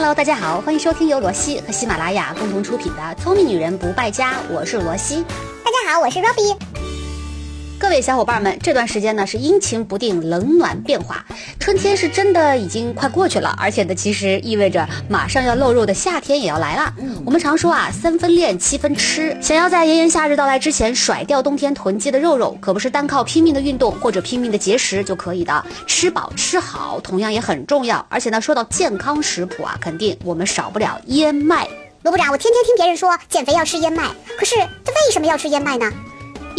Hello，大家好，欢迎收听由罗西和喜马拉雅共同出品的《聪明女人不败家》，我是罗西。大家好，我是 Robbie。各位小伙伴们，这段时间呢是阴晴不定，冷暖变化，春天是真的已经快过去了，而且呢，其实意味着马上要露肉的夏天也要来了。我们常说啊，三分练，七分吃。想要在炎炎夏日到来之前甩掉冬天囤积的肉肉，可不是单靠拼命的运动或者拼命的节食就可以的。吃饱吃好同样也很重要。而且呢，说到健康食谱啊，肯定我们少不了燕麦。罗部长，我天天听别人说减肥要吃燕麦，可是这为什么要吃燕麦呢？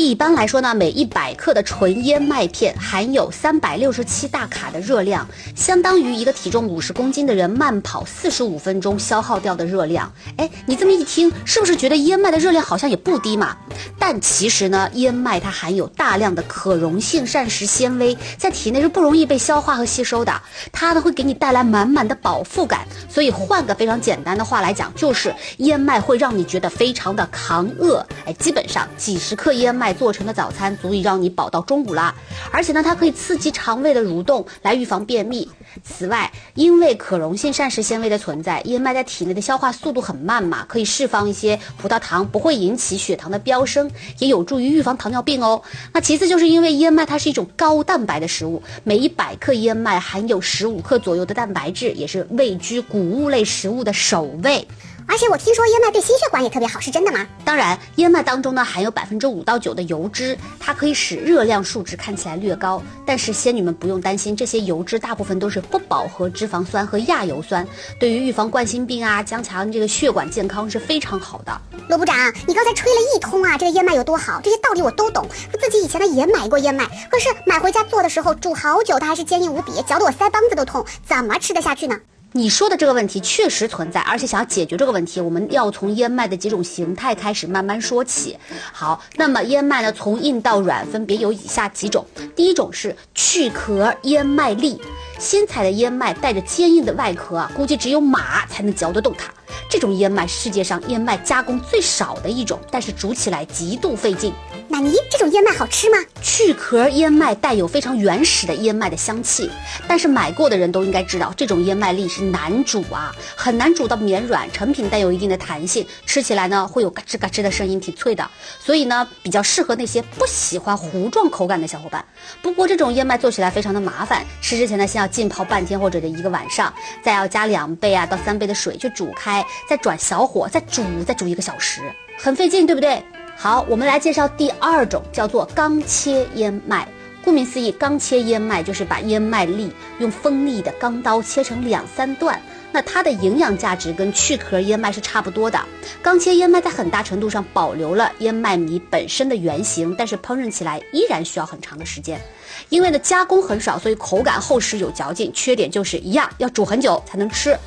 一般来说呢，每一百克的纯燕麦片含有三百六十七大卡的热量，相当于一个体重五十公斤的人慢跑四十五分钟消耗掉的热量。哎，你这么一听，是不是觉得燕麦的热量好像也不低嘛？但其实呢，燕麦它含有大量的可溶性膳食纤维，在体内是不容易被消化和吸收的，它呢会给你带来满满的饱腹感。所以换个非常简单的话来讲，就是燕麦会让你觉得非常的扛饿。哎，基本上几十克燕麦。做成的早餐足以让你饱到中午啦，而且呢，它可以刺激肠胃的蠕动，来预防便秘。此外，因为可溶性膳食纤维的存在，燕麦在体内的消化速度很慢嘛，可以释放一些葡萄糖，不会引起血糖的飙升，也有助于预防糖尿病哦。那其次就是因为燕麦它是一种高蛋白的食物，每一百克燕麦含有十五克左右的蛋白质，也是位居谷物类食物的首位。而且我听说燕麦对心血管也特别好，是真的吗？当然，燕麦当中呢含有百分之五到九的油脂，它可以使热量数值看起来略高。但是仙女们不用担心，这些油脂大部分都是不饱和脂肪酸和亚油酸，对于预防冠心病啊、加强这个血管健康是非常好的。罗部长，你刚才吹了一通啊，这个燕麦有多好，这些道理我都懂。自己以前呢也买过燕麦，可是买回家做的时候煮好久，它还是坚硬无比，嚼得我腮帮子都痛，怎么吃得下去呢？你说的这个问题确实存在，而且想要解决这个问题，我们要从燕麦的几种形态开始慢慢说起。好，那么燕麦呢，从硬到软分别有以下几种。第一种是去壳燕麦粒，新采的燕麦带着坚硬的外壳啊，估计只有马才能嚼得动它。这种燕麦世界上燕麦加工最少的一种，但是煮起来极度费劲。纳尼？这种燕麦好吃吗？去壳燕麦带有非常原始的燕麦的香气，但是买过的人都应该知道，这种燕麦粒是难煮啊，很难煮到绵软，成品带有一定的弹性，吃起来呢会有嘎吱嘎吱的声音，挺脆的。所以呢，比较适合那些不喜欢糊状口感的小伙伴。不过这种燕麦做起来非常的麻烦，吃之前呢先要浸泡半天或者一个晚上，再要加两倍啊到三倍的水去煮开，再转小火再煮，再煮一个小时，很费劲，对不对？好，我们来介绍第二种，叫做钢切燕麦。顾名思义，钢切燕麦就是把燕麦粒用锋利的钢刀切成两三段。那它的营养价值跟去壳燕麦是差不多的。钢切燕麦在很大程度上保留了燕麦米本身的原型，但是烹饪起来依然需要很长的时间。因为呢加工很少，所以口感厚实有嚼劲。缺点就是一样，要煮很久才能吃。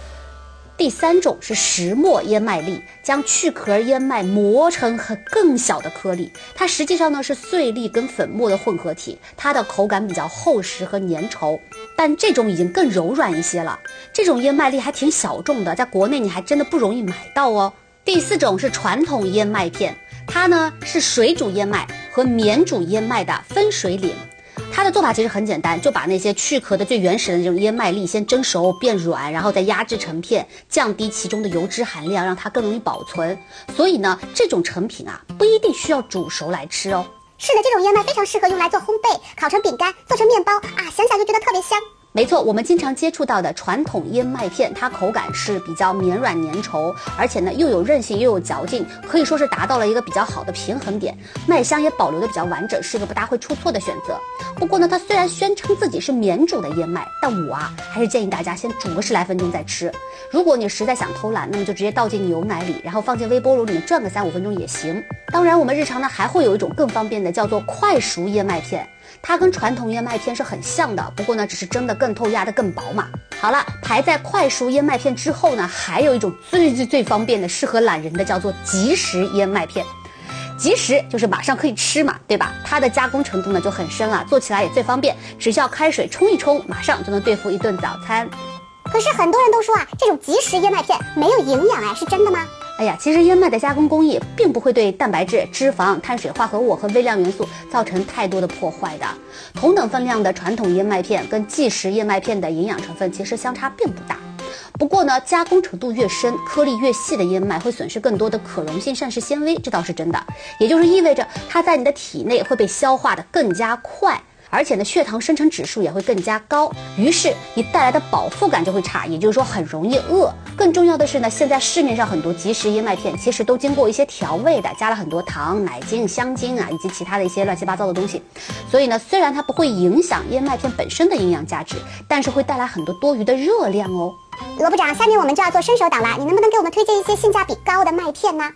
第三种是石磨燕麦粒，将去壳燕麦磨成很更小的颗粒，它实际上呢是碎粒跟粉末的混合体，它的口感比较厚实和粘稠，但这种已经更柔软一些了。这种燕麦粒还挺小众的，在国内你还真的不容易买到哦。第四种是传统燕麦片，它呢是水煮燕麦和免煮燕麦的分水岭。它的做法其实很简单，就把那些去壳的最原始的那种燕麦粒先蒸熟变软，然后再压制成片，降低其中的油脂含量，让它更容易保存。所以呢，这种成品啊，不一定需要煮熟来吃哦。是的，这种燕麦非常适合用来做烘焙，烤成饼干，做成面包啊，想想就觉得特别香。没错，我们经常接触到的传统燕麦片，它口感是比较绵软粘稠，而且呢又有韧性又有嚼劲，可以说是达到了一个比较好的平衡点。麦香也保留的比较完整，是一个不大会出错的选择。不过呢，它虽然宣称自己是免煮的燕麦，但我啊还是建议大家先煮个十来分钟再吃。如果你实在想偷懒，那么就直接倒进牛奶里，然后放进微波炉里面转个三五分钟也行。当然，我们日常呢还会有一种更方便的，叫做快熟燕麦片。它跟传统燕麦片是很像的，不过呢，只是蒸的更透，压的更薄嘛。好了，排在快熟燕麦片之后呢，还有一种最最最方便的，适合懒人的，叫做即食燕麦片。即食就是马上可以吃嘛，对吧？它的加工程度呢就很深了，做起来也最方便，只需要开水冲一冲，马上就能对付一顿早餐。可是很多人都说啊，这种即食燕麦片没有营养哎，是真的吗？哎呀，其实燕麦的加工工艺并不会对蛋白质、脂肪、碳水化合物和微量元素造成太多的破坏的。同等分量的传统燕麦片跟即食燕麦片的营养成分其实相差并不大。不过呢，加工程度越深、颗粒越细的燕麦会损失更多的可溶性膳食纤维，这倒是真的。也就是意味着它在你的体内会被消化的更加快。而且呢，血糖生成指数也会更加高，于是你带来的饱腹感就会差，也就是说很容易饿。更重要的是呢，现在市面上很多即食燕麦片其实都经过一些调味的，加了很多糖、奶精、香精啊，以及其他的一些乱七八糟的东西。所以呢，虽然它不会影响燕麦片本身的营养价值，但是会带来很多多余的热量哦。罗部长，下面我们就要做伸手党了，你能不能给我们推荐一些性价比高的麦片呢？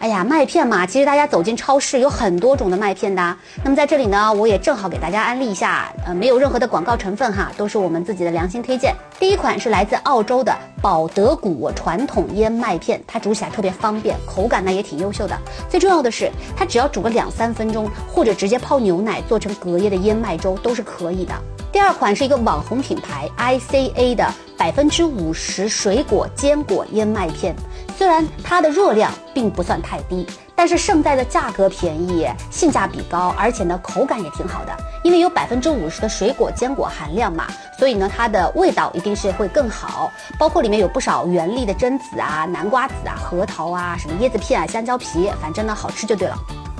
哎呀，麦片嘛，其实大家走进超市有很多种的麦片的。那么在这里呢，我也正好给大家安利一下，呃，没有任何的广告成分哈，都是我们自己的良心推荐。第一款是来自澳洲的宝德谷传统燕麦片，它煮起来特别方便，口感呢也挺优秀的。最重要的是，它只要煮个两三分钟，或者直接泡牛奶做成隔夜的燕麦粥都是可以的。第二款是一个网红品牌 ICA 的百分之五十水果坚果燕麦片。虽然它的热量并不算太低，但是胜在的价格便宜，性价比高，而且呢口感也挺好的。因为有百分之五十的水果坚果含量嘛，所以呢它的味道一定是会更好。包括里面有不少原粒的榛子啊、南瓜子啊、核桃啊、什么椰子片啊、香蕉皮，反正呢好吃就对了。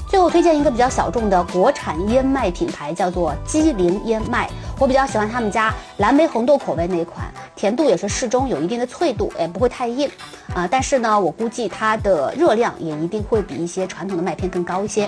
最后推荐一个比较小众的国产燕麦品牌，叫做鸡灵燕麦。我比较喜欢他们家蓝莓红豆口味那一款，甜度也是适中，有一定的脆度，也不会太硬啊。但是呢，我估计它的热量也一定会比一些传统的麦片更高一些。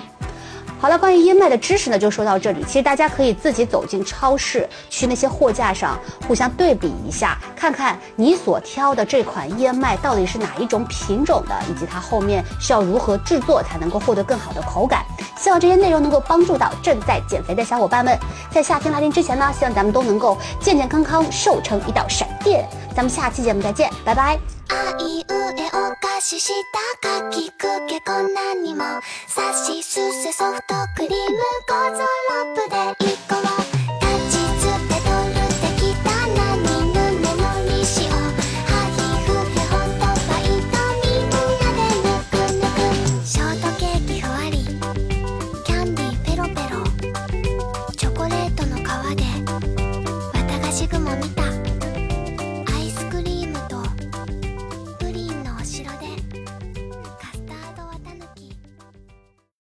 好了，关于燕麦的知识呢，就说到这里。其实大家可以自己走进超市，去那些货架上互相对比一下，看看你所挑的这款燕麦到底是哪一种品种的，以及它后面需要如何制作才能够获得更好的口感。希望这些内容能够帮助到正在减肥的小伙伴们，在夏天来临之前呢，希望咱们都能够健健康康，瘦成一道闪电。咱们下期节目再见，拜拜。あいうえお菓子したかきくけこんなにもさしすせソフトクリーム構造ロ